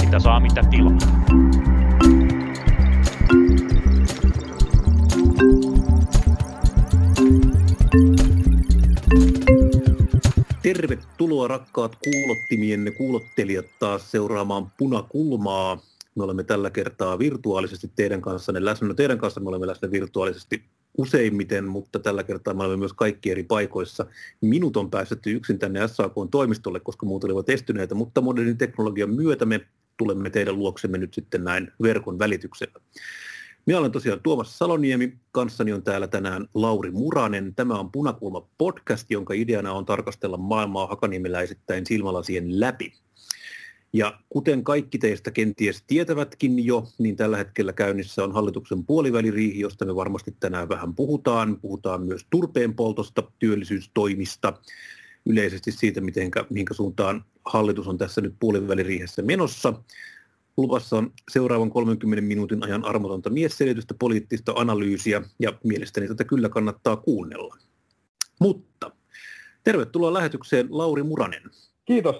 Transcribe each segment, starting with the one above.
Mitä saa, mitä tilaa. Tervetuloa rakkaat kuulottimienne kuulottelijat taas seuraamaan Punakulmaa. Me olemme tällä kertaa virtuaalisesti teidän kanssanne läsnä. No teidän kanssa me olemme läsnä virtuaalisesti useimmiten, mutta tällä kertaa me olemme myös kaikki eri paikoissa. Minut on päästetty yksin tänne SAK-toimistolle, koska muut olivat estyneitä, mutta modernin teknologian myötä me tulemme teidän luoksemme nyt sitten näin verkon välityksellä. Minä olen tosiaan Tuomas Saloniemi, kanssani on täällä tänään Lauri Muranen. Tämä on Punakulma podcast, jonka ideana on tarkastella maailmaa hakaniemeläisittäin silmälasien läpi. Ja kuten kaikki teistä kenties tietävätkin jo, niin tällä hetkellä käynnissä on hallituksen puoliväliriihi, josta me varmasti tänään vähän puhutaan. Puhutaan myös turpeen poltosta, työllisyystoimista, yleisesti siitä, miten, minkä suuntaan hallitus on tässä nyt puoliväliriihessä menossa. Luvassa on seuraavan 30 minuutin ajan armotonta miesselitystä, poliittista analyysiä ja mielestäni tätä kyllä kannattaa kuunnella. Mutta tervetuloa lähetykseen Lauri Muranen. Kiitos.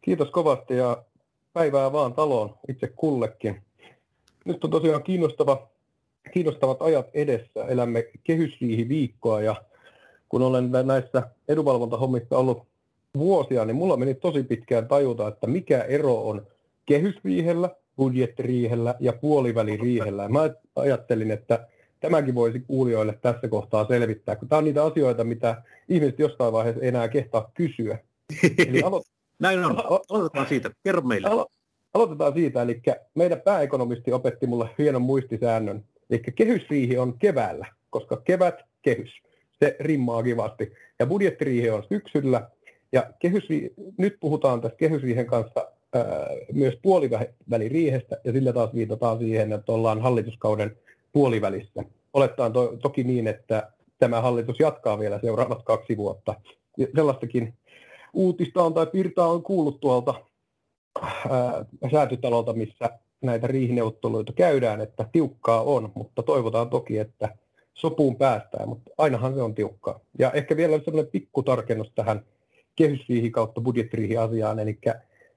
Kiitos kovasti ja päivää vaan taloon itse kullekin. Nyt on tosiaan kiinnostava, kiinnostavat ajat edessä. Elämme kehysriihiviikkoa ja kun olen näissä edunvalvontahommissa ollut vuosia, niin mulla meni tosi pitkään tajuta, että mikä ero on kehysriihellä, budjettiriihellä ja puoliväliriihellä. Mä ajattelin, että tämäkin voisi kuulijoille tässä kohtaa selvittää, kun tämä on niitä asioita, mitä ihmiset jostain vaiheessa enää kehtaa kysyä. Eli alo- Näin on. Aloitetaan siitä. Kerro meille. Alo- aloitetaan siitä. Eli meidän pääekonomisti opetti mulle hienon muistisäännön. Eli kehysriihi on keväällä, koska kevät, kehys. Se rimmaa kivasti. Ja budjettiriihi on syksyllä. Ja kehysri- nyt puhutaan tässä kehysriihen kanssa myös puoliväliriihestä, ja sillä taas viitataan siihen, että ollaan hallituskauden puolivälissä. Olettaen to, toki niin, että tämä hallitus jatkaa vielä seuraavat kaksi vuotta. Sellaistakin uutista on tai pirtaa on kuullut tuolta ää, säätytalolta, missä näitä riihineuvotteluita käydään, että tiukkaa on, mutta toivotaan toki, että sopuun päästään, mutta ainahan se on tiukkaa. Ja ehkä vielä sellainen pikku tarkennus tähän kehysriihi kautta budjettiriihi-asiaan, eli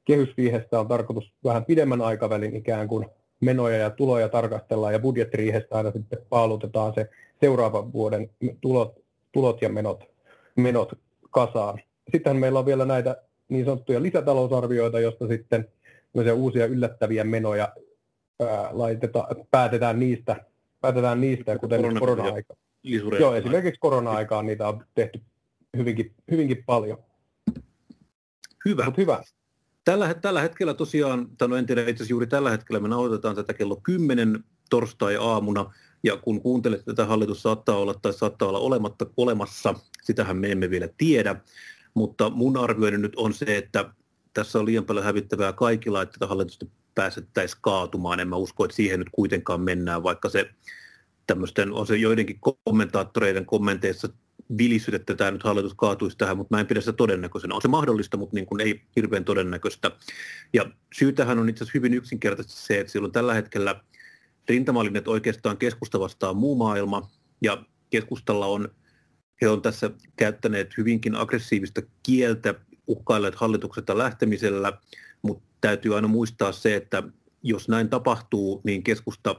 kehysriihestä on tarkoitus vähän pidemmän aikavälin ikään kuin menoja ja tuloja tarkastellaan ja budjettiriihestä aina sitten paalutetaan se seuraavan vuoden tulot, tulot ja menot, menot kasaan. Sittenhän meillä on vielä näitä niin sanottuja lisätalousarvioita, joista sitten uusia yllättäviä menoja ää, laitetaan, päätetään niistä, päätetään niistä kuten korona, korona-aika. Joo, esimerkiksi korona-aikaan niitä on tehty hyvinkin, hyvinkin paljon. Hyvä. Mut hyvä. Tällä, tällä hetkellä tosiaan, tai no en tiedä itse asiassa juuri tällä hetkellä, me nauhoitetaan tätä kello 10 torstai-aamuna, ja kun kuuntelet tätä, hallitus saattaa olla tai saattaa olla olematta, olemassa, sitähän me emme vielä tiedä, mutta mun arvioini nyt on se, että tässä on liian paljon hävittävää kaikilla, että tätä hallitusta pääsettäisiin kaatumaan. En mä usko, että siihen nyt kuitenkaan mennään, vaikka se tämmöisten, on se joidenkin kommentaattoreiden kommenteissa vilissyt, että tämä nyt hallitus kaatuisi tähän, mutta mä en pidä sitä todennäköisenä. On se mahdollista, mutta niin kuin ei hirveän todennäköistä. Ja syytähän on itse asiassa hyvin yksinkertaisesti se, että silloin tällä hetkellä rintamalinjat oikeastaan keskusta vastaan muu maailma, ja keskustalla on, he on tässä käyttäneet hyvinkin aggressiivista kieltä, uhkailleet hallituksesta lähtemisellä, mutta täytyy aina muistaa se, että jos näin tapahtuu, niin keskusta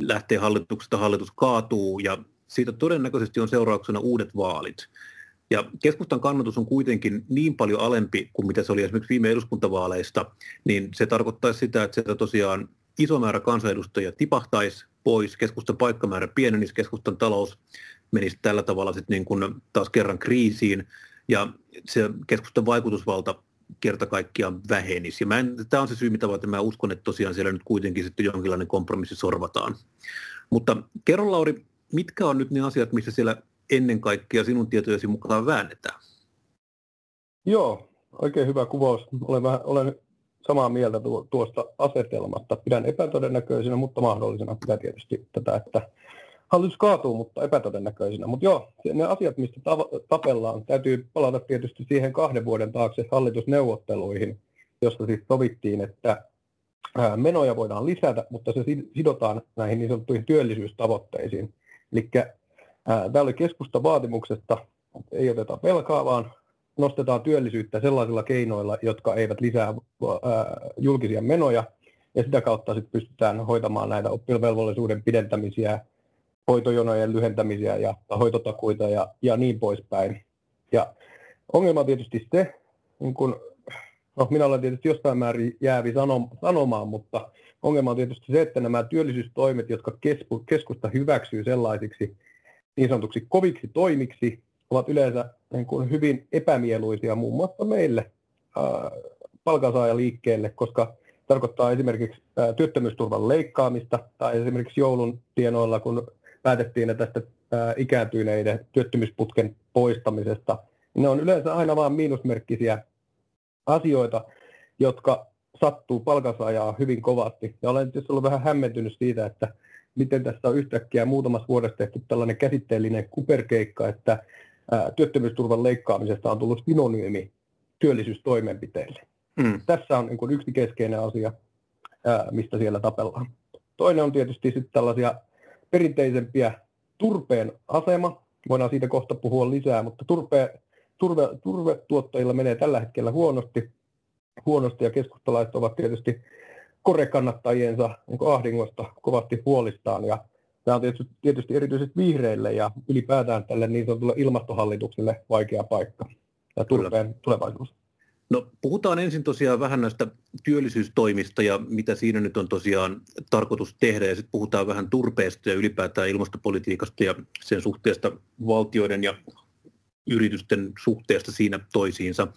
lähtee hallituksesta, hallitus kaatuu ja siitä todennäköisesti on seurauksena uudet vaalit. Ja keskustan kannatus on kuitenkin niin paljon alempi kuin mitä se oli esimerkiksi viime eduskuntavaaleista, niin se tarkoittaa sitä, että sieltä tosiaan iso määrä kansanedustajia tipahtaisi pois, keskustan paikkamäärä pienenisi, keskustan talous menisi tällä tavalla sitten niin kuin taas kerran kriisiin, ja se keskustan vaikutusvalta kerta kaikkiaan vähenisi. Mä en, tämä on se syy, mitä varten mä uskon, että tosiaan siellä nyt kuitenkin sitten jonkinlainen kompromissi sorvataan. Mutta kerro Lauri, mitkä on nyt ne asiat, missä siellä ennen kaikkea sinun tietojesi mukaan väännetään? Joo, oikein hyvä kuvaus. Olen, vähän, olen samaa mieltä tuosta asetelmasta. Pidän epätodennäköisenä, mutta mahdollisena pitää tietysti tätä, että hallitus kaatuu, mutta epätodennäköisenä. Mutta joo, ne asiat, mistä tapellaan, täytyy palata tietysti siihen kahden vuoden taakse hallitusneuvotteluihin, josta siis sovittiin, että menoja voidaan lisätä, mutta se sidotaan näihin niin sanottuihin työllisyystavoitteisiin. Eli Tämä oli keskusta vaatimuksesta, ei oteta velkaa, vaan nostetaan työllisyyttä sellaisilla keinoilla, jotka eivät lisää julkisia menoja, ja sitä kautta sitten pystytään hoitamaan näitä oppivelvollisuuden pidentämisiä, hoitojonojen lyhentämisiä ja hoitotakuita ja, ja niin poispäin. Ja ongelma on tietysti se, niin kun, no minä olen tietysti jostain määrin jäävi sanomaan, mutta ongelma on tietysti se, että nämä työllisyystoimet, jotka keskusta hyväksyy sellaisiksi niin sanotuksi koviksi toimiksi, ovat yleensä niin kuin hyvin epämieluisia muun muassa meille palkansaajaliikkeelle, koska tarkoittaa esimerkiksi ää, työttömyysturvan leikkaamista tai esimerkiksi joulun tienoilla, kun päätettiin tästä ää, ikääntyneiden työttömyysputken poistamisesta. Ne on yleensä aina vain miinusmerkkisiä asioita, jotka sattuu palkansaajaa hyvin kovasti. Ja olen tietysti ollut vähän hämmentynyt siitä, että miten tässä on yhtäkkiä muutamassa vuodessa tehty tällainen käsitteellinen kuperkeikka, että työttömyysturvan leikkaamisesta on tullut synonyymi työllisyystoimenpiteille. Mm. Tässä on niin yksi keskeinen asia, mistä siellä tapellaan. Toinen on tietysti sitten tällaisia perinteisempiä turpeen asema. Voidaan siitä kohta puhua lisää, mutta turpe, turve, turvetuottajilla menee tällä hetkellä huonosti, huonosti ja keskustalaiset ovat tietysti korekannattajiensa niin ahdingosta kovasti huolistaan. Ja tämä on tietysti, tietysti erityisesti vihreille ja ylipäätään tälle niin sanotulle ilmastohallitukselle vaikea paikka ja turpeen tulevaisuus. No puhutaan ensin tosiaan vähän näistä työllisyystoimista ja mitä siinä nyt on tosiaan tarkoitus tehdä ja sitten puhutaan vähän turpeesta ja ylipäätään ilmastopolitiikasta ja sen suhteesta valtioiden ja yritysten suhteesta siinä toisiinsa.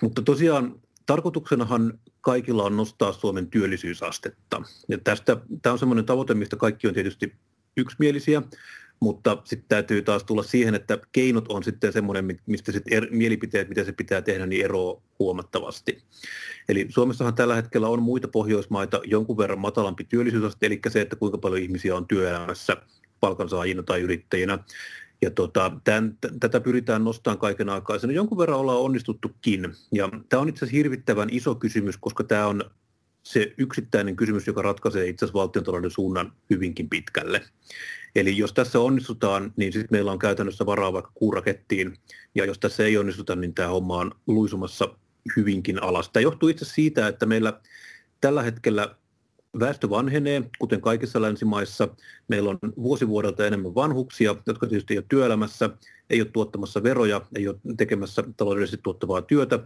Mutta tosiaan tarkoituksenahan kaikilla on nostaa Suomen työllisyysastetta. Ja tästä, tämä on sellainen tavoite, mistä kaikki on tietysti yksimielisiä, mutta sitten täytyy taas tulla siihen, että keinot on sitten semmoinen, mistä sitten er, mielipiteet, mitä se pitää tehdä, niin eroaa huomattavasti. Eli Suomessahan tällä hetkellä on muita Pohjoismaita jonkun verran matalampi työllisyysaste, eli se, että kuinka paljon ihmisiä on työelämässä palkansaajina tai yrittäjinä. Ja tota, tämän, t- tätä pyritään nostamaan kaiken aikaa. Jonkun verran ollaan onnistuttukin. Ja tämä on itse asiassa hirvittävän iso kysymys, koska tämä on se yksittäinen kysymys, joka ratkaisee itse asiassa valtiontalouden suunnan hyvinkin pitkälle. Eli jos tässä onnistutaan, niin sitten meillä on käytännössä varaa vaikka kuurakettiin, ja jos tässä ei onnistuta, niin tämä homma on luisumassa hyvinkin alas. Tämä johtuu itse siitä, että meillä tällä hetkellä väestö vanhenee, kuten kaikissa länsimaissa. Meillä on vuosivuodelta enemmän vanhuksia, jotka tietysti ei ole työelämässä, ei ole tuottamassa veroja, ei ole tekemässä taloudellisesti tuottavaa työtä.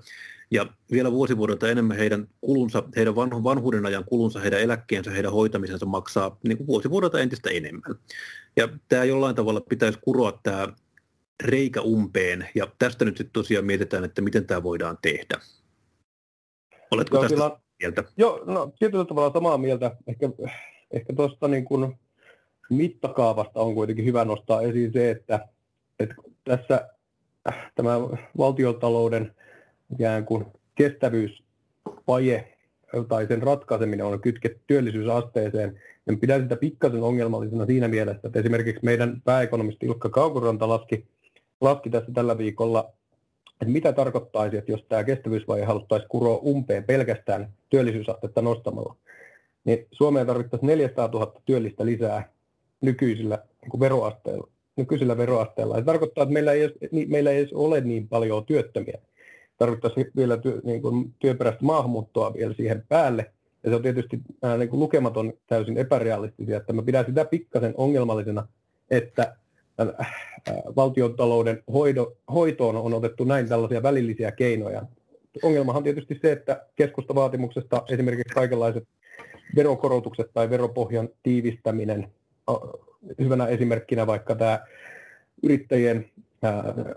Ja vielä vuosivuodelta enemmän heidän kulunsa, heidän vanhuuden ajan kulunsa, heidän eläkkeensä, heidän hoitamisensa maksaa niin kuin vuosivuodelta entistä enemmän. Ja tämä jollain tavalla pitäisi kuroa tämä reikä umpeen, ja tästä nyt sitten tosiaan mietitään, että miten tämä voidaan tehdä. Oletko Joo, tästä kyllä, mieltä? Joo, no tietyllä tavalla samaa mieltä. Ehkä, ehkä tuosta niin kuin mittakaavasta on kuitenkin hyvä nostaa esiin se, että, että tässä äh, tämä valtiotalouden ikään kuin kestävyysvaje tai sen ratkaiseminen on kytketty työllisyysasteeseen, niin pidän sitä pikkasen ongelmallisena siinä mielessä, että esimerkiksi meidän pääekonomisti Ilkka Kaukuranta laski, laski tässä tällä viikolla, että mitä tarkoittaisi, että jos tämä kestävyysvaje haluttaisiin kuroa umpeen pelkästään työllisyysastetta nostamalla, niin Suomeen tarvittaisiin 400 000 työllistä lisää nykyisillä niin veroasteilla. Nykyisillä veroasteilla. Se tarkoittaa, että meillä ei, edes, meillä ei edes ole niin paljon työttömiä tarvittaisiin vielä työ, niin kuin työperäistä maahanmuuttoa vielä siihen päälle. Ja se on tietysti ää, niin kuin lukematon täysin epärealistisia, että mä pidän sitä pikkasen ongelmallisena, että äh, valtiontalouden hoido, hoitoon on otettu näin tällaisia välillisiä keinoja. Ongelmahan on tietysti se, että keskustavaatimuksesta esimerkiksi kaikenlaiset verokorotukset tai veropohjan tiivistäminen, hyvänä esimerkkinä vaikka tämä yrittäjien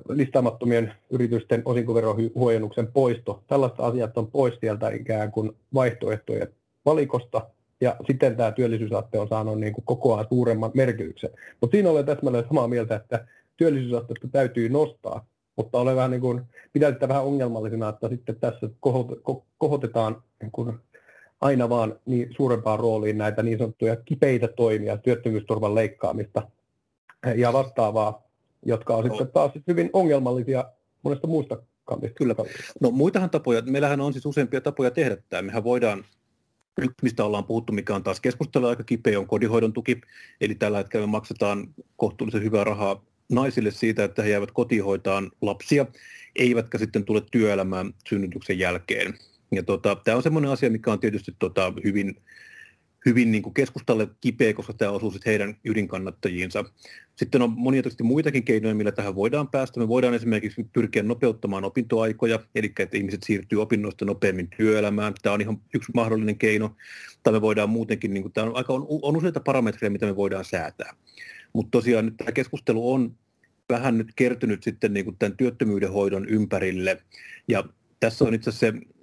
listaamattomien yritysten osinkoverohuojennuksen poisto. Tällaista asiat on pois sieltä ikään kuin vaihtoehtojen valikosta, ja sitten tämä työllisyysaste on saanut niin kuin kokoaan suuremman merkityksen. Mutta siinä olen täsmälleen samaa mieltä, että työllisyysastetta täytyy nostaa, mutta olen vähän niin kuin, pidän sitä vähän ongelmallisena, että sitten tässä kohotetaan niin kuin aina vaan niin suurempaan rooliin näitä niin sanottuja kipeitä toimia, työttömyysturvan leikkaamista ja vastaavaa, jotka on no. sitten taas hyvin ongelmallisia monesta muusta kantista. Kyllä. No muitahan tapoja, meillähän on siis useampia tapoja tehdä tämä. Mehän voidaan Yksi, mistä ollaan puhuttu, mikä on taas keskustelu aika kipeä, on kodinhoidon tuki. Eli tällä hetkellä me maksetaan kohtuullisen hyvää rahaa naisille siitä, että he jäävät kotihoitaan lapsia, eivätkä sitten tule työelämään synnytyksen jälkeen. Ja tota, tämä on semmoinen asia, mikä on tietysti tota, hyvin hyvin niin kuin keskustalle kipeä, koska tämä osuu sitten heidän ydinkannattajiinsa. Sitten on monia tietysti muitakin keinoja, millä tähän voidaan päästä. Me voidaan esimerkiksi pyrkiä nopeuttamaan opintoaikoja, eli että ihmiset siirtyy opinnoista nopeammin työelämään. Tämä on ihan yksi mahdollinen keino. Tai me voidaan muutenkin, niin kuin, tämä on, aika, on, on useita parametreja, mitä me voidaan säätää. Mutta tosiaan nyt tämä keskustelu on vähän nyt kertynyt sitten niin kuin tämän työttömyyden hoidon ympärille. Ja tässä on itse asiassa se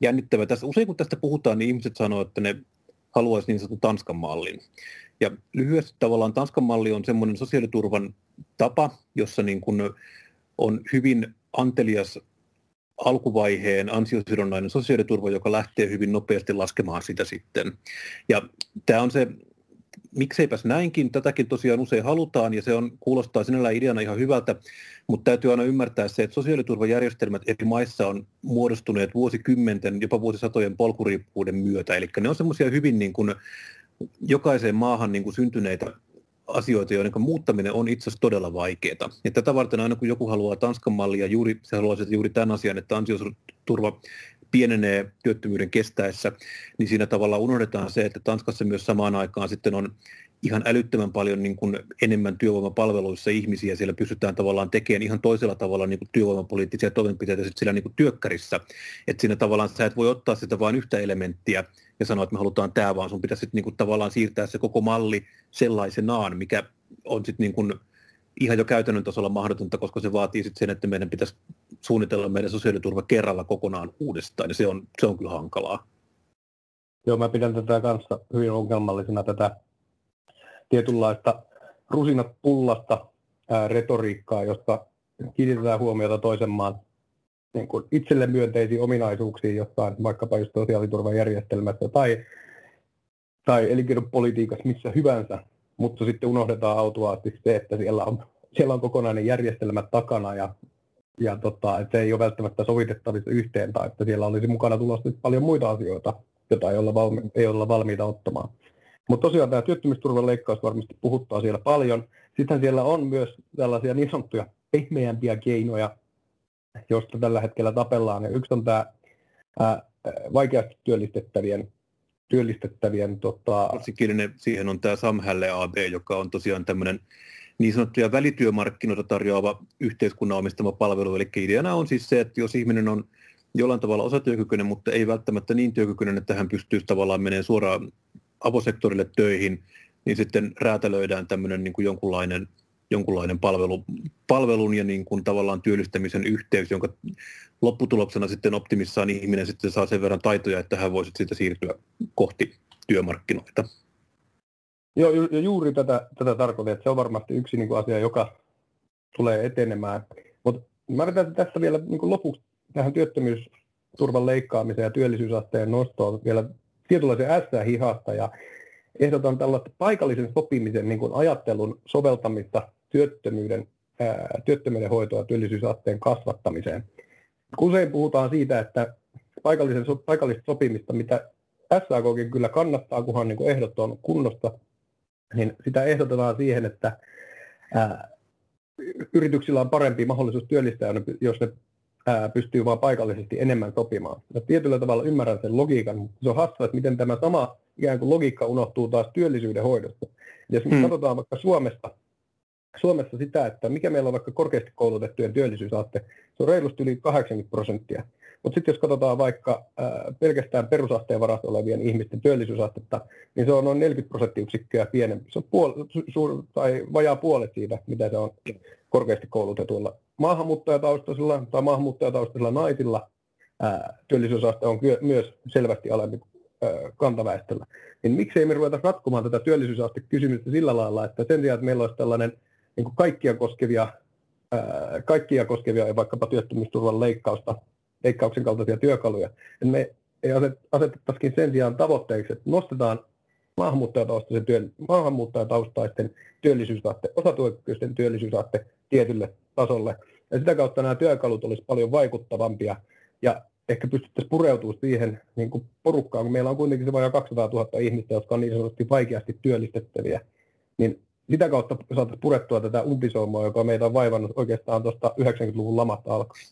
jännittävä. Tässä, usein kun tästä puhutaan, niin ihmiset sanoo, että ne haluaisi niin sanotun Tanskan mallin. Ja lyhyesti tavallaan Tanskan malli on semmoinen sosiaaliturvan tapa, jossa niin kuin on hyvin antelias alkuvaiheen ansiosidonnainen sosiaaliturva, joka lähtee hyvin nopeasti laskemaan sitä sitten. Ja tämä on se mikseipäs näinkin, tätäkin tosiaan usein halutaan ja se on, kuulostaa sinällään ideana ihan hyvältä, mutta täytyy aina ymmärtää se, että sosiaaliturvajärjestelmät eri maissa on muodostuneet vuosikymmenten, jopa vuosisatojen polkuriippuuden myötä, eli ne on semmoisia hyvin niin kuin jokaiseen maahan niin kuin syntyneitä asioita, joiden muuttaminen on itse asiassa todella vaikeaa. Ja tätä varten aina kun joku haluaa Tanskan mallia, juuri, se haluaa juuri tämän asian, että ansioturva pienenee työttömyyden kestäessä, niin siinä tavalla unohdetaan se, että Tanskassa myös samaan aikaan sitten on ihan älyttömän paljon niin kuin enemmän työvoimapalveluissa ihmisiä. Siellä pystytään tavallaan tekemään ihan toisella tavalla niin kuin työvoimapoliittisia toimenpiteitä sitten siellä niin kuin työkkärissä. Että siinä tavallaan sä et voi ottaa sitä vain yhtä elementtiä ja sanoa, että me halutaan tämä, vaan sun pitäisi sitten niin kuin tavallaan siirtää se koko malli sellaisenaan, mikä on sitten niin kuin ihan jo käytännön tasolla mahdotonta, koska se vaatii sitten sen, että meidän pitäisi suunnitella meidän sosiaaliturva kerralla kokonaan uudestaan, ja se on, se on kyllä hankalaa. Joo, mä pidän tätä kanssa hyvin ongelmallisena, tätä tietynlaista rusinat pullasta ää, retoriikkaa, josta kiinnitetään huomiota toisen maan niin kuin itselle myönteisiin ominaisuuksiin jostain vaikkapa just sosiaaliturvajärjestelmässä tai, tai elinkeinopolitiikassa missä hyvänsä, mutta sitten unohdetaan autuaasti se, että siellä on, siellä on kokonainen järjestelmä takana ja, ja tota, että se ei ole välttämättä sovitettavissa yhteen tai että siellä olisi mukana tulossa paljon muita asioita, joita ei olla, valmi, ei olla valmiita ottamaan. Mutta tosiaan tämä työttömyysturvan leikkaus varmasti puhuttaa siellä paljon. Sitten siellä on myös tällaisia niin sanottuja pehmeämpiä keinoja, josta tällä hetkellä tapellaan. Ja yksi on tämä ää, vaikeasti työllistettävien työllistettävien... Tota... siihen on tämä Samhälle AB, joka on tosiaan tämmöinen niin sanottuja välityömarkkinoita tarjoava yhteiskunnan omistama palvelu. Eli ideana on siis se, että jos ihminen on jollain tavalla osatyökykyinen, mutta ei välttämättä niin työkykyinen, että hän pystyisi tavallaan menemään suoraan avosektorille töihin, niin sitten räätälöidään tämmöinen niin kuin jonkunlainen, jonkunlainen palvelu, palvelun ja niin kuin tavallaan työllistämisen yhteys, jonka lopputuloksena sitten optimissaan ihminen sitten saa sen verran taitoja, että hän voisi siitä siirtyä kohti työmarkkinoita. Joo, ja juuri tätä, tätä tarkoitan, että se on varmasti yksi niin kuin asia, joka tulee etenemään. Mutta mä yritän tässä vielä niin kuin lopuksi tähän työttömyysturvan leikkaamiseen ja työllisyysasteen nostoon vielä tietynlaisen S-hihasta ja ehdotan tällaista paikallisen sopimisen niin kuin ajattelun soveltamista työttömyyden, ää, työttömyyden hoitoa työllisyysasteen kasvattamiseen. Usein puhutaan siitä, että paikallisen, paikallista sopimista, mitä SAKkin kyllä kannattaa, kunhan niin ehdot on kunnosta, niin sitä ehdotetaan siihen, että ää, yrityksillä on parempi mahdollisuus työllistää, jos ne ää, pystyy vaan paikallisesti enemmän sopimaan. Ja tietyllä tavalla ymmärrän sen logiikan, mutta se on hassua, että miten tämä sama ikään kuin logiikka unohtuu taas työllisyyden hoidosta. Jos me hmm. katsotaan vaikka Suomesta, Suomessa sitä, että mikä meillä on vaikka korkeasti koulutettujen työllisyysaste, se on reilusti yli 80 prosenttia. Mutta sitten jos katsotaan vaikka ää, pelkästään perusasteen varassa olevien ihmisten työllisyysastetta, niin se on noin 40 prosenttiyksikköä pienempi. Se on puol- su- tai vajaa puolet siitä, mitä se on korkeasti koulutetuilla maahanmuuttajataustaisilla tai maahanmuuttajataustaisilla naisilla. Ää, työllisyysaste on ky- myös selvästi alempi ää, kantaväestöllä. Niin miksei me ruveta ratkomaan tätä työllisyysaste-kysymystä sillä lailla, että sen sijaan, että meillä olisi tällainen niin kuin kaikkia koskevia kaikkia koskevia vaikkapa työttömyysturvan leikkausta, leikkauksen kaltaisia työkaluja. Et me ei asetettaisikin sen sijaan tavoitteeksi, että nostetaan maahanmuuttajataustaisten, työ, maahanmuuttajataustaisten työllisyysaste, osatyökykyisten työllisyysaste tietylle tasolle. Ja sitä kautta nämä työkalut olisivat paljon vaikuttavampia. Ja ehkä pystyttäisiin pureutumaan siihen niin kuin porukkaan, kun meillä on kuitenkin se vajaa 200 000 ihmistä, jotka on niin sanotusti vaikeasti työllistettäviä, niin sitä kautta saataisiin purettua tätä umpisoumaa, joka meitä on vaivannut oikeastaan tuosta 90-luvun lamasta alkaen.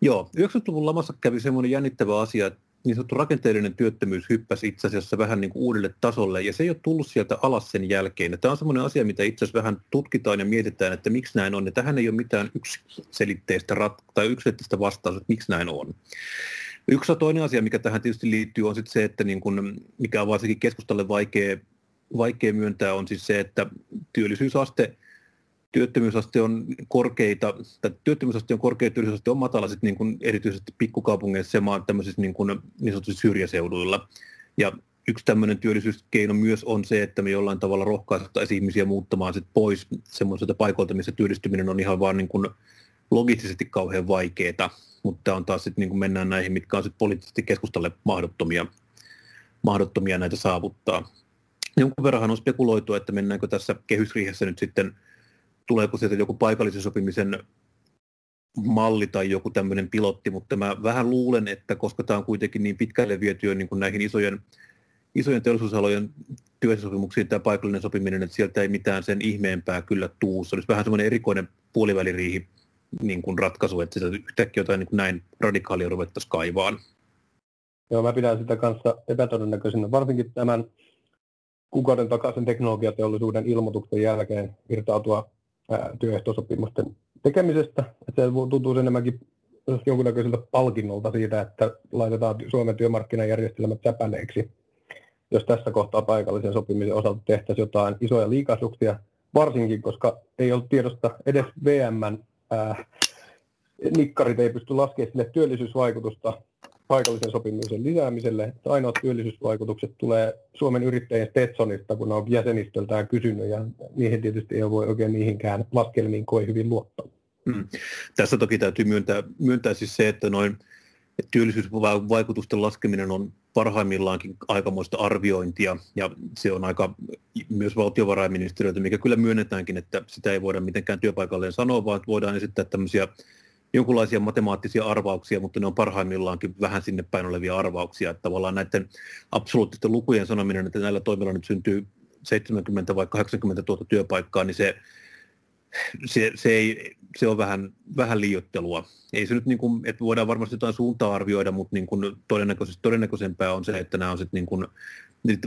Joo, 90-luvun lamassa kävi semmoinen jännittävä asia, että niin sanottu rakenteellinen työttömyys hyppäsi itse asiassa vähän niin kuin uudelle tasolle, ja se ei ole tullut sieltä alas sen jälkeen. Ja tämä on semmoinen asia, mitä itse asiassa vähän tutkitaan ja mietitään, että miksi näin on, ja tähän ei ole mitään yksiselitteistä, rat- tai yksiselitteistä vastausta, että miksi näin on. Yksi toinen asia, mikä tähän tietysti liittyy, on sitten se, että niin kun, mikä on varsinkin keskustalle vaikea, vaikea myöntää, on siis se, että työllisyysaste – työttömyysaste on korkeita, tai työttömyysaste on korkea, työllisyysaste on matala sit niin kuin erityisesti pikkukaupungeissa ja maan tämmöisissä niin, kuin, niin sanotusti syrjäseuduilla. Ja yksi tämmöinen työllisyyskeino myös on se, että me jollain tavalla rohkaisettaisiin ihmisiä muuttamaan sit pois semmoiselta paikalta, missä työllistyminen on ihan vaan niin kuin logistisesti kauhean vaikeaa, mutta on taas sitten niin kuin mennään näihin, mitkä on sitten poliittisesti keskustalle mahdottomia, mahdottomia näitä saavuttaa. Jonkun verran on spekuloitu, että mennäänkö tässä kehysriihessä nyt sitten – tuleeko sieltä joku paikallisen sopimisen malli tai joku tämmöinen pilotti, mutta mä vähän luulen, että koska tämä on kuitenkin niin pitkälle viety jo niin kuin näihin isojen, isojen teollisuusalojen työsopimuksiin tämä paikallinen sopiminen, että sieltä ei mitään sen ihmeempää kyllä tuu. Se olisi vähän semmoinen erikoinen puoliväliriihi niin kuin ratkaisu, että sitä yhtäkkiä jotain niin kuin näin radikaalia ruvettaisiin kaivaan. Joo, mä pidän sitä kanssa epätodennäköisenä, varsinkin tämän kuukauden takaisin teknologiateollisuuden ilmoituksen jälkeen irtautua työehtosopimusten tekemisestä. Että se tuntuu enemmänkin jonkunnäköiseltä palkinnolta siitä, että laitetaan Suomen työmarkkinajärjestelmät säpäneeksi. Jos tässä kohtaa paikallisen sopimisen osalta tehtäisiin jotain isoja liikasuksia, varsinkin koska ei ollut tiedosta edes VMn ää, nikkarit ei pysty laskemaan sille työllisyysvaikutusta paikallisen sopimisen lisäämiselle. Että ainoat työllisyysvaikutukset tulee Suomen yrittäjien Stetsonista, kun ne on jäsenistöltään kysynyt, ja niihin tietysti ei voi oikein niihinkään laskelmiin koe hyvin luottaa. Hmm. Tässä toki täytyy myöntää, myöntää siis se, että noin työllisyysvaikutusten laskeminen on parhaimmillaankin aikamoista arviointia, ja se on aika myös valtiovarainministeriöltä, mikä kyllä myönnetäänkin, että sitä ei voida mitenkään työpaikalleen sanoa, vaan voidaan esittää tämmöisiä jonkinlaisia matemaattisia arvauksia, mutta ne on parhaimmillaankin vähän sinne päin olevia arvauksia. Että tavallaan näiden absoluuttisten lukujen sanominen, että näillä toimilla nyt syntyy 70 vai 80 000 työpaikkaa, niin se, se, se, ei, se on vähän, vähän liiottelua. Ei se nyt niin kuin, että voidaan varmasti jotain suuntaa arvioida, mutta niin kuin todennäköisesti, todennäköisempää on se, että nämä on sitten niin kuin,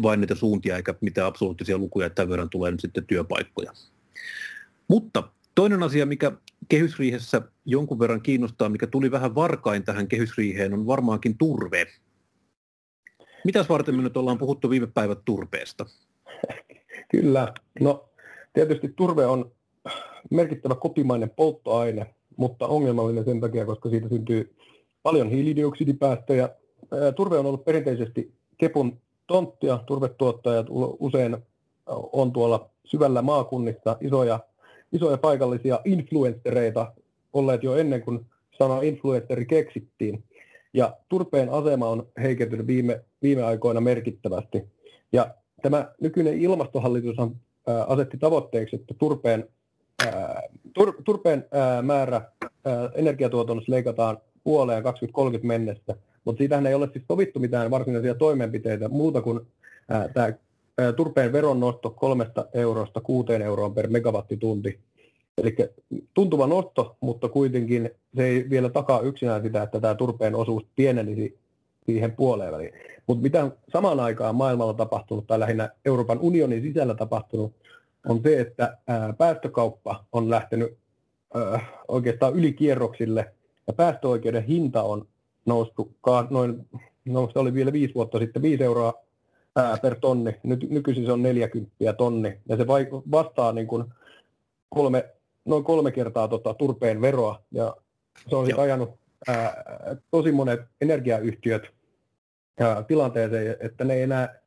vain niitä suuntia eikä mitään absoluuttisia lukuja, että tämän verran tulee nyt sitten työpaikkoja. Mutta toinen asia, mikä kehysriihessä jonkun verran kiinnostaa, mikä tuli vähän varkain tähän kehysriiheen, on varmaankin turve. Mitäs varten me nyt ollaan puhuttu viime päivät turpeesta? Kyllä. No tietysti turve on merkittävä kotimainen polttoaine, mutta ongelmallinen sen takia, koska siitä syntyy paljon hiilidioksidipäästöjä. Turve on ollut perinteisesti Kepun tonttia. Turvetuottajat usein on tuolla syvällä maakunnissa isoja isoja paikallisia influenssereita olleet jo ennen kuin sana influensseri keksittiin. Ja turpeen asema on heikentynyt viime, viime aikoina merkittävästi. Ja tämä nykyinen ilmastohallitus on, ää, asetti tavoitteeksi, että turpeen, ää, tur, turpeen ää, määrä ää, energiatuotannossa leikataan puoleen 2030 mennessä. Mutta siitähän ei ole siis sovittu mitään varsinaisia toimenpiteitä muuta kuin tämä turpeen veron nosto kolmesta eurosta kuuteen euroon per megawattitunti. Eli tuntuva nosto, mutta kuitenkin se ei vielä takaa yksinään sitä, että tämä turpeen osuus pienenisi siihen puoleen väliin. Mutta mitä samaan aikaan maailmalla tapahtunut, tai lähinnä Euroopan unionin sisällä tapahtunut, on se, että päästökauppa on lähtenyt oikeastaan ylikierroksille, ja päästöoikeuden hinta on noussut noin, no se oli vielä viisi vuotta sitten, viisi euroa per tonni. Nyt, nykyisin se on 40 tonni, ja se vastaa niin kuin kolme, noin kolme kertaa tota, turpeen veroa, ja se on sitten ajanut ää, tosi monet energiayhtiöt ää, tilanteeseen, että ne ei enää,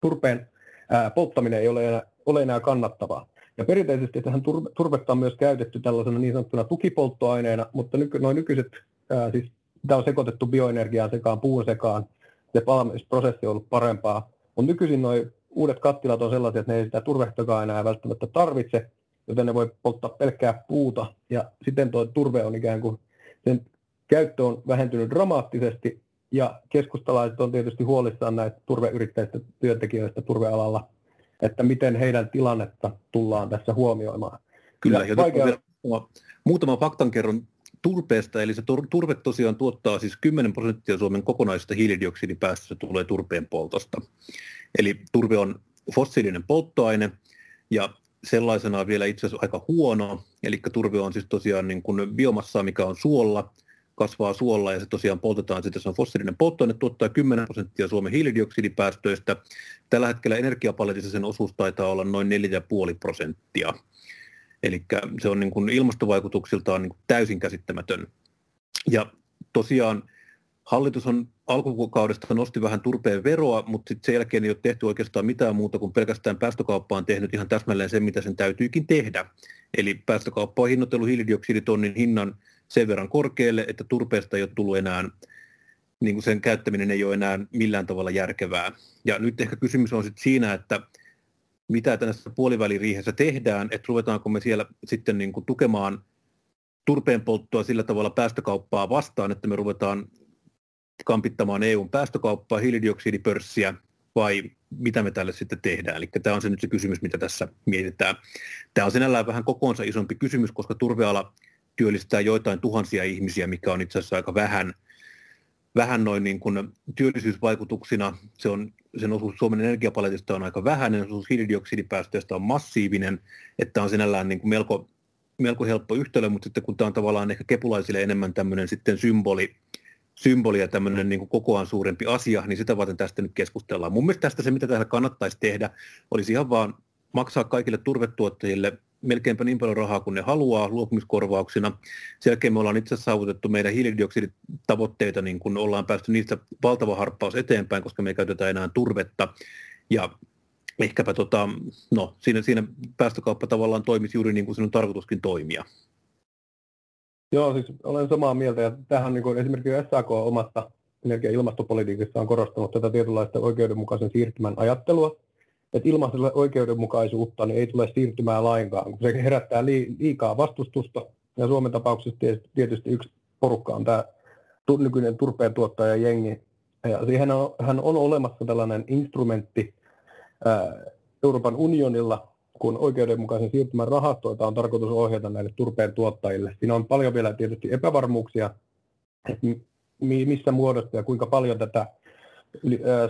turpeen ää, polttaminen ei ole enää, ole enää kannattavaa. Ja perinteisesti tähän turvetta on myös käytetty tällaisena niin sanottuna tukipolttoaineena, mutta nyky, noin nykyiset, ää, siis tämä on sekoitettu bioenergiaan sekaan, puun sekaan, se palamisprosessi on ollut parempaa, mutta nykyisin nuo uudet kattilat on sellaisia, että ne ei sitä turvettakaan enää välttämättä tarvitse, joten ne voi polttaa pelkkää puuta, ja sitten tuo turve on ikään kuin, sen käyttö on vähentynyt dramaattisesti, ja keskustalaiset on tietysti huolissaan näistä turveyrittäjistä työntekijöistä turvealalla, että miten heidän tilannetta tullaan tässä huomioimaan. Kyllä, ja, vaikea... vielä muutama faktan kerron turpeesta, eli se turve tosiaan tuottaa siis 10 prosenttia Suomen kokonaisesta hiilidioksidipäästöstä tulee turpeen poltosta. Eli turve on fossiilinen polttoaine, ja sellaisenaan vielä itse asiassa aika huono, eli turve on siis tosiaan niin kuin biomassaa, mikä on suolla, kasvaa suolla ja se tosiaan poltetaan, sitten se on fossiilinen polttoaine, tuottaa 10 prosenttia Suomen hiilidioksidipäästöistä. Tällä hetkellä energiapaletissa sen osuus taitaa olla noin 4,5 prosenttia. Eli se on niin kuin ilmastovaikutuksiltaan niin kuin täysin käsittämätön. Ja tosiaan hallitus on alkukaudesta nosti vähän turpeen veroa, mutta sitten sen jälkeen ei ole tehty oikeastaan mitään muuta kuin pelkästään päästökauppaan tehnyt ihan täsmälleen sen, mitä sen täytyykin tehdä. Eli päästökauppa on hinnoitellut hiilidioksiditonnin hinnan sen verran korkealle, että turpeesta ei ole tullut enää, niin kuin sen käyttäminen ei ole enää millään tavalla järkevää. Ja nyt ehkä kysymys on sitten siinä, että mitä tässä puoliväliriihessä tehdään, että ruvetaanko me siellä sitten niin kuin tukemaan turpeen polttoa sillä tavalla päästökauppaa vastaan, että me ruvetaan kampittamaan EUn päästökauppaa, hiilidioksidipörssiä, vai mitä me tälle sitten tehdään. Eli tämä on se nyt se kysymys, mitä tässä mietitään. Tämä on sinällään vähän kokoonsa isompi kysymys, koska turveala työllistää joitain tuhansia ihmisiä, mikä on itse asiassa aika vähän, vähän noin niin kuin työllisyysvaikutuksina. Se on, sen osuus Suomen energiapaletista on aika vähäinen, osuus hiilidioksidipäästöistä on massiivinen, että on sinällään niin kuin melko, melko helppo yhtälö, mutta sitten kun tämä on tavallaan ehkä kepulaisille enemmän tämmöinen sitten symboli, symboli ja tämmöinen niin kuin kokoaan suurempi asia, niin sitä varten tästä nyt keskustellaan. Mun mielestä tästä se, mitä täällä kannattaisi tehdä, olisi ihan vaan maksaa kaikille turvetuottajille melkeinpä niin paljon rahaa kuin ne haluaa luopumiskorvauksina. Sen jälkeen me ollaan itse asiassa saavutettu meidän hiilidioksiditavoitteita, niin kun ollaan päästy niistä valtava harppaus eteenpäin, koska me ei käytetä enää turvetta. Ja ehkäpä tota, no, siinä, siinä päästökauppa tavallaan toimisi juuri niin kuin sinun tarkoituskin toimia. Joo, siis olen samaa mieltä. Ja tähän niin esimerkiksi SAK omassa energia- ja ilmastopolitiikassa on korostanut tätä tietynlaista oikeudenmukaisen siirtymän ajattelua, että ilman oikeudenmukaisuutta niin ei tule siirtymään lainkaan, kun se herättää liikaa vastustusta. Ja Suomen tapauksessa tietysti yksi porukka on tämä nykyinen turpeen tuottaja jengi. Ja siihen on, hän on olemassa tällainen instrumentti Euroopan unionilla, kun oikeudenmukaisen siirtymän rahastoita on tarkoitus ohjata näille turpeen tuottajille. Siinä on paljon vielä tietysti epävarmuuksia, missä muodossa ja kuinka paljon tätä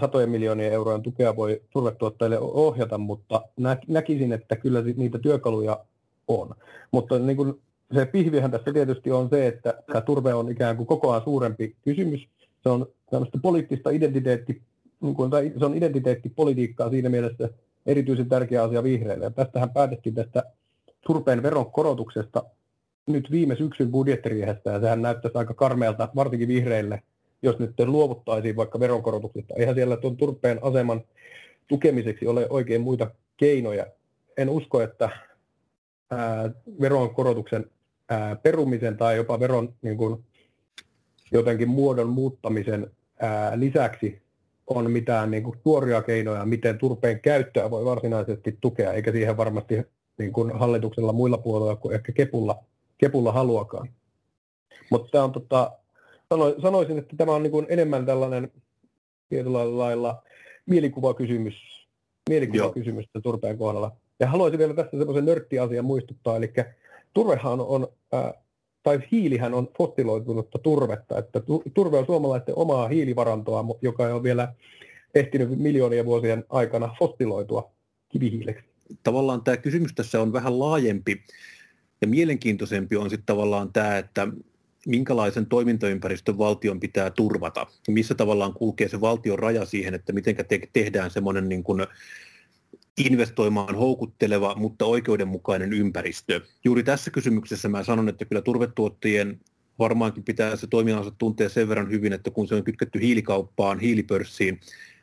satojen miljoonien eurojen tukea voi turvetuottajille ohjata, mutta näkisin, että kyllä niitä työkaluja on. Mutta niin kuin se pihvihän tässä tietysti on se, että tämä turve on ikään kuin kokoaan suurempi kysymys. Se on tämmöistä poliittista identiteetti, niin kuin, tai se on identiteettipolitiikkaa siinä mielessä erityisen tärkeä asia vihreille. Ja tästähän päätettiin tästä turpeen veron korotuksesta nyt viime syksyn budjettiriihestä, ja sehän näyttäisi aika karmealta, varsinkin vihreille, jos nyt luovuttaisiin vaikka veronkorotuksesta. Eihän siellä tuon turpeen aseman tukemiseksi ole oikein muita keinoja. En usko, että ää, veronkorotuksen ää, perumisen tai jopa veron niin kuin, jotenkin muodon muuttamisen ää, lisäksi on mitään niin kuin, suoria keinoja, miten turpeen käyttöä voi varsinaisesti tukea, eikä siihen varmasti niin kuin hallituksella muilla puolilla kuin ehkä kepulla, kepulla haluakaan. Mutta tämä on tota, sanoisin, että tämä on niin kuin enemmän tällainen tietyllä lailla mielikuvakysymys, mielikuvakysymys turpeen kohdalla. Ja haluaisin vielä tässä semmoisen nörttiasian muistuttaa, eli turvehan on, äh, tai hiilihän on fossiloitunutta turvetta, että turve on suomalaisten omaa hiilivarantoa, joka on vielä ehtinyt miljoonien vuosien aikana fossiloitua kivihiileksi. Tavallaan tämä kysymys tässä on vähän laajempi ja mielenkiintoisempi on sitten tavallaan tämä, että minkälaisen toimintaympäristön valtion pitää turvata, missä tavallaan kulkee se valtion raja siihen, että miten te- tehdään semmoinen niin kuin investoimaan houkutteleva, mutta oikeudenmukainen ympäristö. Juuri tässä kysymyksessä mä sanon, että kyllä turvetuottajien varmaankin pitää se toiminnansa tuntea sen verran hyvin, että kun se on kytketty hiilikauppaan, hiilipörssiin,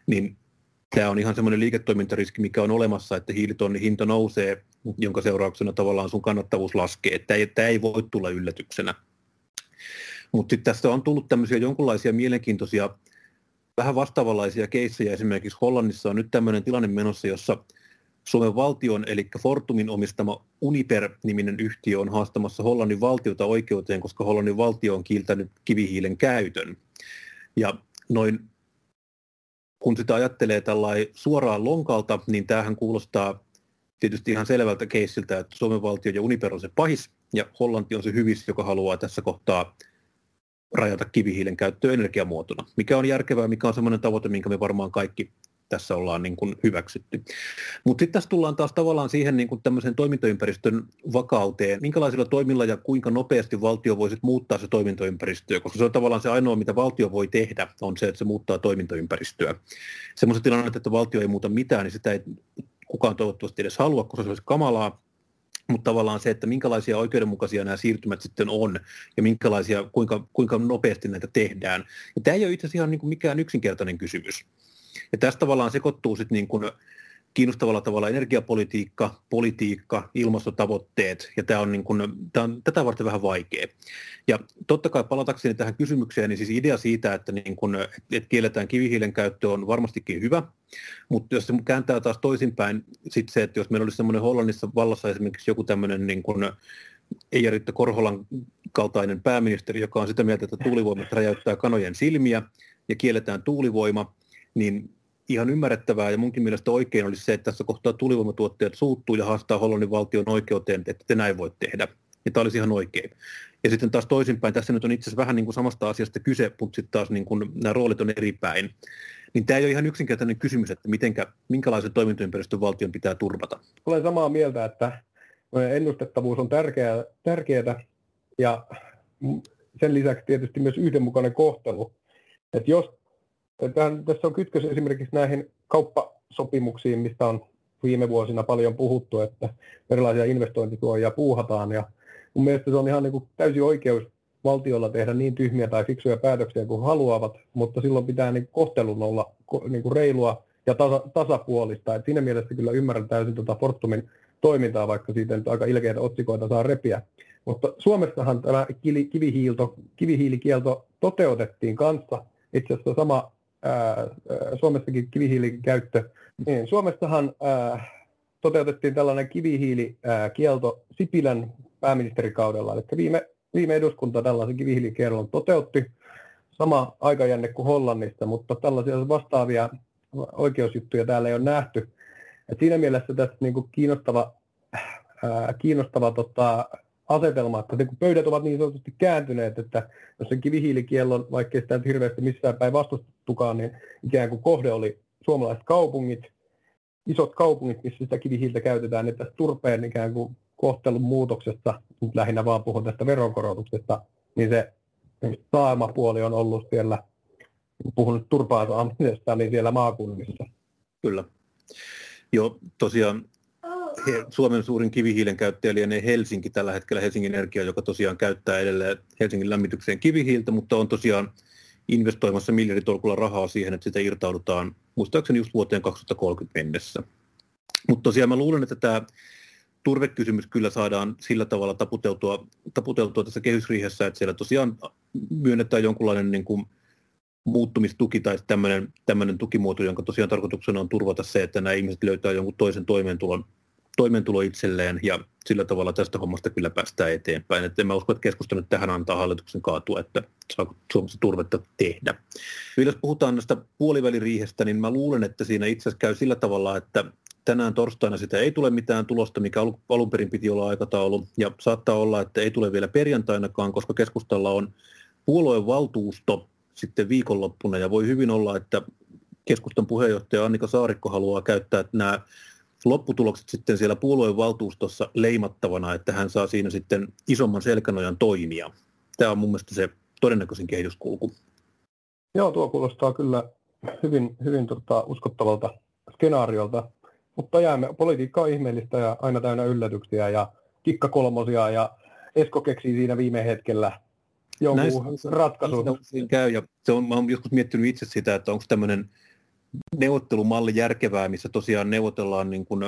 niin tämä on ihan semmoinen liiketoimintariski, mikä on olemassa, että hiilitonnin hinta nousee, jonka seurauksena tavallaan sun kannattavuus laskee. Tämä ei, tämä ei voi tulla yllätyksenä. Mutta sitten tässä on tullut tämmöisiä jonkinlaisia mielenkiintoisia, vähän vastaavanlaisia keissejä. Esimerkiksi Hollannissa on nyt tämmöinen tilanne menossa, jossa Suomen valtion, eli Fortumin omistama Uniper-niminen yhtiö on haastamassa Hollannin valtiota oikeuteen, koska Hollannin valtio on kiiltänyt kivihiilen käytön. Ja noin kun sitä ajattelee tällainen suoraan lonkalta, niin tämähän kuulostaa tietysti ihan selvältä keissiltä, että Suomen valtio ja Uniper on se pahis, ja Hollanti on se hyvis, joka haluaa tässä kohtaa rajata kivihiilen käyttöä energiamuotona, mikä on järkevää, mikä on semmoinen tavoite, minkä me varmaan kaikki tässä ollaan niin kuin hyväksytty. Mutta sitten tässä tullaan taas tavallaan siihen niin kuin tämmöisen toimintaympäristön vakauteen, minkälaisilla toimilla ja kuinka nopeasti valtio voisi muuttaa se toimintaympäristöä, koska se on tavallaan se ainoa, mitä valtio voi tehdä, on se, että se muuttaa toimintaympäristöä. Semmoisen tilanne, että valtio ei muuta mitään, niin sitä ei kukaan toivottavasti edes halua, koska se olisi kamalaa, mutta tavallaan se, että minkälaisia oikeudenmukaisia nämä siirtymät sitten on ja minkälaisia, kuinka, kuinka nopeasti näitä tehdään. Ja tämä ei ole itse asiassa ihan niin kuin mikään yksinkertainen kysymys. Ja tästä tavallaan sekoittuu sitten niin kuin kiinnostavalla tavalla energiapolitiikka, politiikka, ilmastotavoitteet, ja tämä on, niin kuin, tämä on tätä varten vähän vaikea. Ja totta kai palatakseni tähän kysymykseen, niin siis idea siitä, että, niin kuin, että kielletään kivihiilen käyttö on varmastikin hyvä, mutta jos se kääntää taas toisinpäin, sitten se, että jos meillä olisi semmoinen Hollannissa vallassa esimerkiksi joku tämmöinen niin kuin, Eija Ritta Korholan kaltainen pääministeri, joka on sitä mieltä, että tuulivoimat räjäyttää kanojen silmiä ja kielletään tuulivoima, niin ihan ymmärrettävää ja munkin mielestä oikein olisi se, että tässä kohtaa tulivoimatuottajat suuttuu ja haastaa Hollannin valtion oikeuteen, että te näin voi tehdä. Ja tämä olisi ihan oikein. Ja sitten taas toisinpäin, tässä nyt on itse asiassa vähän niin kuin samasta asiasta kyse, mutta sitten taas niin kuin nämä roolit on eri päin. Niin tämä ei ole ihan yksinkertainen kysymys, että mitenkä, minkälaisen toimintaympäristön valtion pitää turvata. Olen samaa mieltä, että ennustettavuus on tärkeää, tärkeää ja sen lisäksi tietysti myös yhdenmukainen kohtelu. Että jos Tähän, tässä on kytkös esimerkiksi näihin kauppasopimuksiin, mistä on viime vuosina paljon puhuttu, että erilaisia investointituojia puuhataan. Ja mun mielestä se on ihan niin kuin täysin oikeus valtiolla tehdä niin tyhmiä tai fiksuja päätöksiä kuin haluavat, mutta silloin pitää niin kohtelun olla niin kuin reilua ja tasa, tasapuolista. Et siinä mielessä kyllä ymmärrän täysin tuota Fortumin toimintaa, vaikka siitä nyt aika ilkeitä otsikoita saa repiä. Mutta Suomessahan tämä kivihiilto, kivihiilikielto toteutettiin kanssa. Itse asiassa sama Suomessakin kivihiilin käyttö. Niin, Suomessahan ää, toteutettiin tällainen kivihiilikielto Sipilän pääministerikaudella, eli viime, viime eduskunta tällaisen kivihiilikielon toteutti, sama aikajänne kuin Hollannissa, mutta tällaisia vastaavia oikeusjuttuja täällä ei ole nähty. Et siinä mielessä tässä niin kuin kiinnostava, ää, kiinnostava tota, asetelma, että kun pöydät ovat niin sanotusti kääntyneet, että jos sen kivihiilikiellon, vaikkei sitä hirveästi missään päin vastustettukaan, niin ikään kuin kohde oli suomalaiset kaupungit, isot kaupungit, missä sitä kivihiiltä käytetään, että turpeen ikään kuin kohtelun muutoksesta, nyt lähinnä vaan puhun tästä veronkorotuksesta, niin se saamapuoli on ollut siellä, puhun nyt turpaa saamisesta, niin siellä maakunnissa. Kyllä. Joo, tosiaan Suomen suurin kivihiilen käyttäjä lienee Helsinki tällä hetkellä, Helsingin Energia, joka tosiaan käyttää edelleen Helsingin lämmitykseen kivihiiltä, mutta on tosiaan investoimassa miljarditolkulla rahaa siihen, että sitä irtaudutaan muistaakseni just vuoteen 2030 mennessä. Mutta tosiaan mä luulen, että tämä turvekysymys kyllä saadaan sillä tavalla taputeltua, taputeltua tässä kehysriihessä, että siellä tosiaan myönnetään jonkunlainen niin kuin muuttumistuki tai tämmöinen, tämmöinen tukimuoto, jonka tosiaan tarkoituksena on turvata se, että nämä ihmiset löytää jonkun toisen toimeentulon toimeentulo itselleen ja sillä tavalla tästä hommasta kyllä päästään eteenpäin. Et en mä usko, että keskusta nyt tähän antaa hallituksen kaatua, että saako Suomessa turvetta tehdä. Jos puhutaan näistä puoliväliriihestä, niin mä luulen, että siinä itse asiassa käy sillä tavalla, että tänään torstaina sitä ei tule mitään tulosta, mikä alun perin piti olla aikataulu, ja saattaa olla, että ei tule vielä perjantainakaan, koska keskustalla on puolueen valtuusto sitten viikonloppuna, ja voi hyvin olla, että keskustan puheenjohtaja Annika Saarikko haluaa käyttää nämä lopputulokset sitten siellä puolueen valtuustossa leimattavana, että hän saa siinä sitten isomman selkänojan toimia. Tämä on mun mielestä se todennäköisin kehityskulku. Joo, tuo kuulostaa kyllä hyvin, hyvin tota, uskottavalta skenaariolta, mutta jäämme, politiikka on ihmeellistä ja aina täynnä yllätyksiä ja kikkakolmosia ja Esko keksii siinä viime hetkellä jonkun ratkaisun. käy ja se on, mä olen joskus miettinyt itse sitä, että onko tämmöinen neuvottelumalli järkevää, missä tosiaan neuvotellaan niin kuin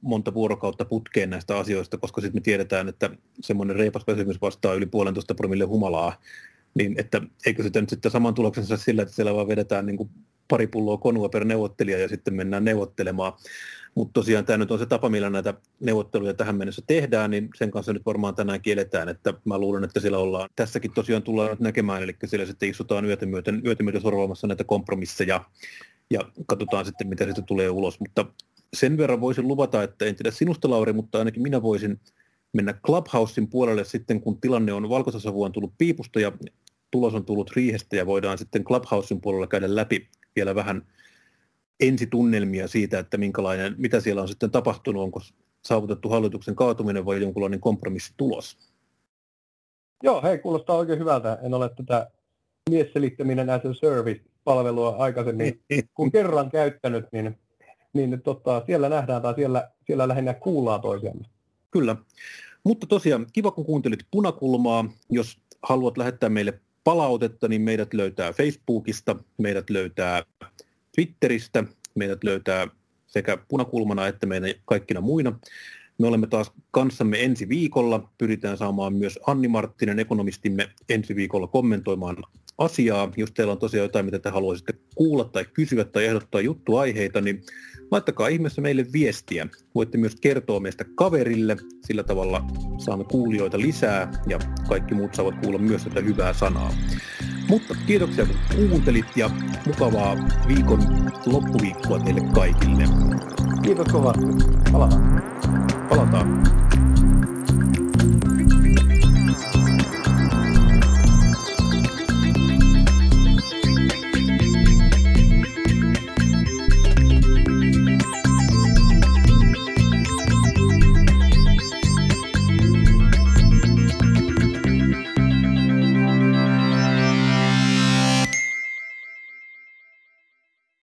monta vuorokautta putkeen näistä asioista, koska sitten me tiedetään, että semmoinen reipas väsymys vastaa yli puolentoista promille humalaa, niin että eikö sitä nyt sitten saman tuloksen saa sillä, että siellä vaan vedetään niin kuin pari pulloa konua per neuvottelija ja sitten mennään neuvottelemaan. Mutta tosiaan tämä nyt on se tapa, millä näitä neuvotteluja tähän mennessä tehdään, niin sen kanssa nyt varmaan tänään kielletään, että mä luulen, että siellä ollaan, tässäkin tosiaan tullaan nyt näkemään, eli siellä sitten istutaan yötä myöten, yötä myöten sorvaamassa näitä kompromisseja ja katsotaan sitten, mitä siitä tulee ulos. Mutta sen verran voisin luvata, että en tiedä sinusta Lauri, mutta ainakin minä voisin mennä Clubhousein puolelle sitten, kun tilanne on valkoisasavua on tullut piipusta ja tulos on tullut riihestä ja voidaan sitten Clubhousein puolella käydä läpi vielä vähän ensitunnelmia siitä, että minkälainen, mitä siellä on sitten tapahtunut, onko saavutettu hallituksen kaatuminen vai jonkunlainen kompromissitulos. Joo, hei, kuulostaa oikein hyvältä. En ole tätä miesselittäminen as a service-palvelua aikaisemmin, kun kerran käyttänyt, niin, niin tota, siellä nähdään tai siellä, siellä lähinnä kuullaan toisiamme. Kyllä. Mutta tosiaan, kiva kun kuuntelit Punakulmaa. Jos haluat lähettää meille palautetta, niin meidät löytää Facebookista, meidät löytää Twitteristä, meidät löytää sekä punakulmana että meidän kaikkina muina. Me olemme taas kanssamme ensi viikolla. Pyritään saamaan myös Anni Marttinen, ekonomistimme, ensi viikolla kommentoimaan asiaa. Jos teillä on tosiaan jotain, mitä te haluaisitte kuulla tai kysyä tai ehdottaa juttuaiheita, niin laittakaa ihmeessä meille viestiä. Voitte myös kertoa meistä kaverille, sillä tavalla saamme kuulijoita lisää ja kaikki muut saavat kuulla myös tätä hyvää sanaa. Mutta kiitoksia kun kuuntelit ja mukavaa viikon loppuviikkoa teille kaikille. Kiitos kovasti. Palataan. Palataan.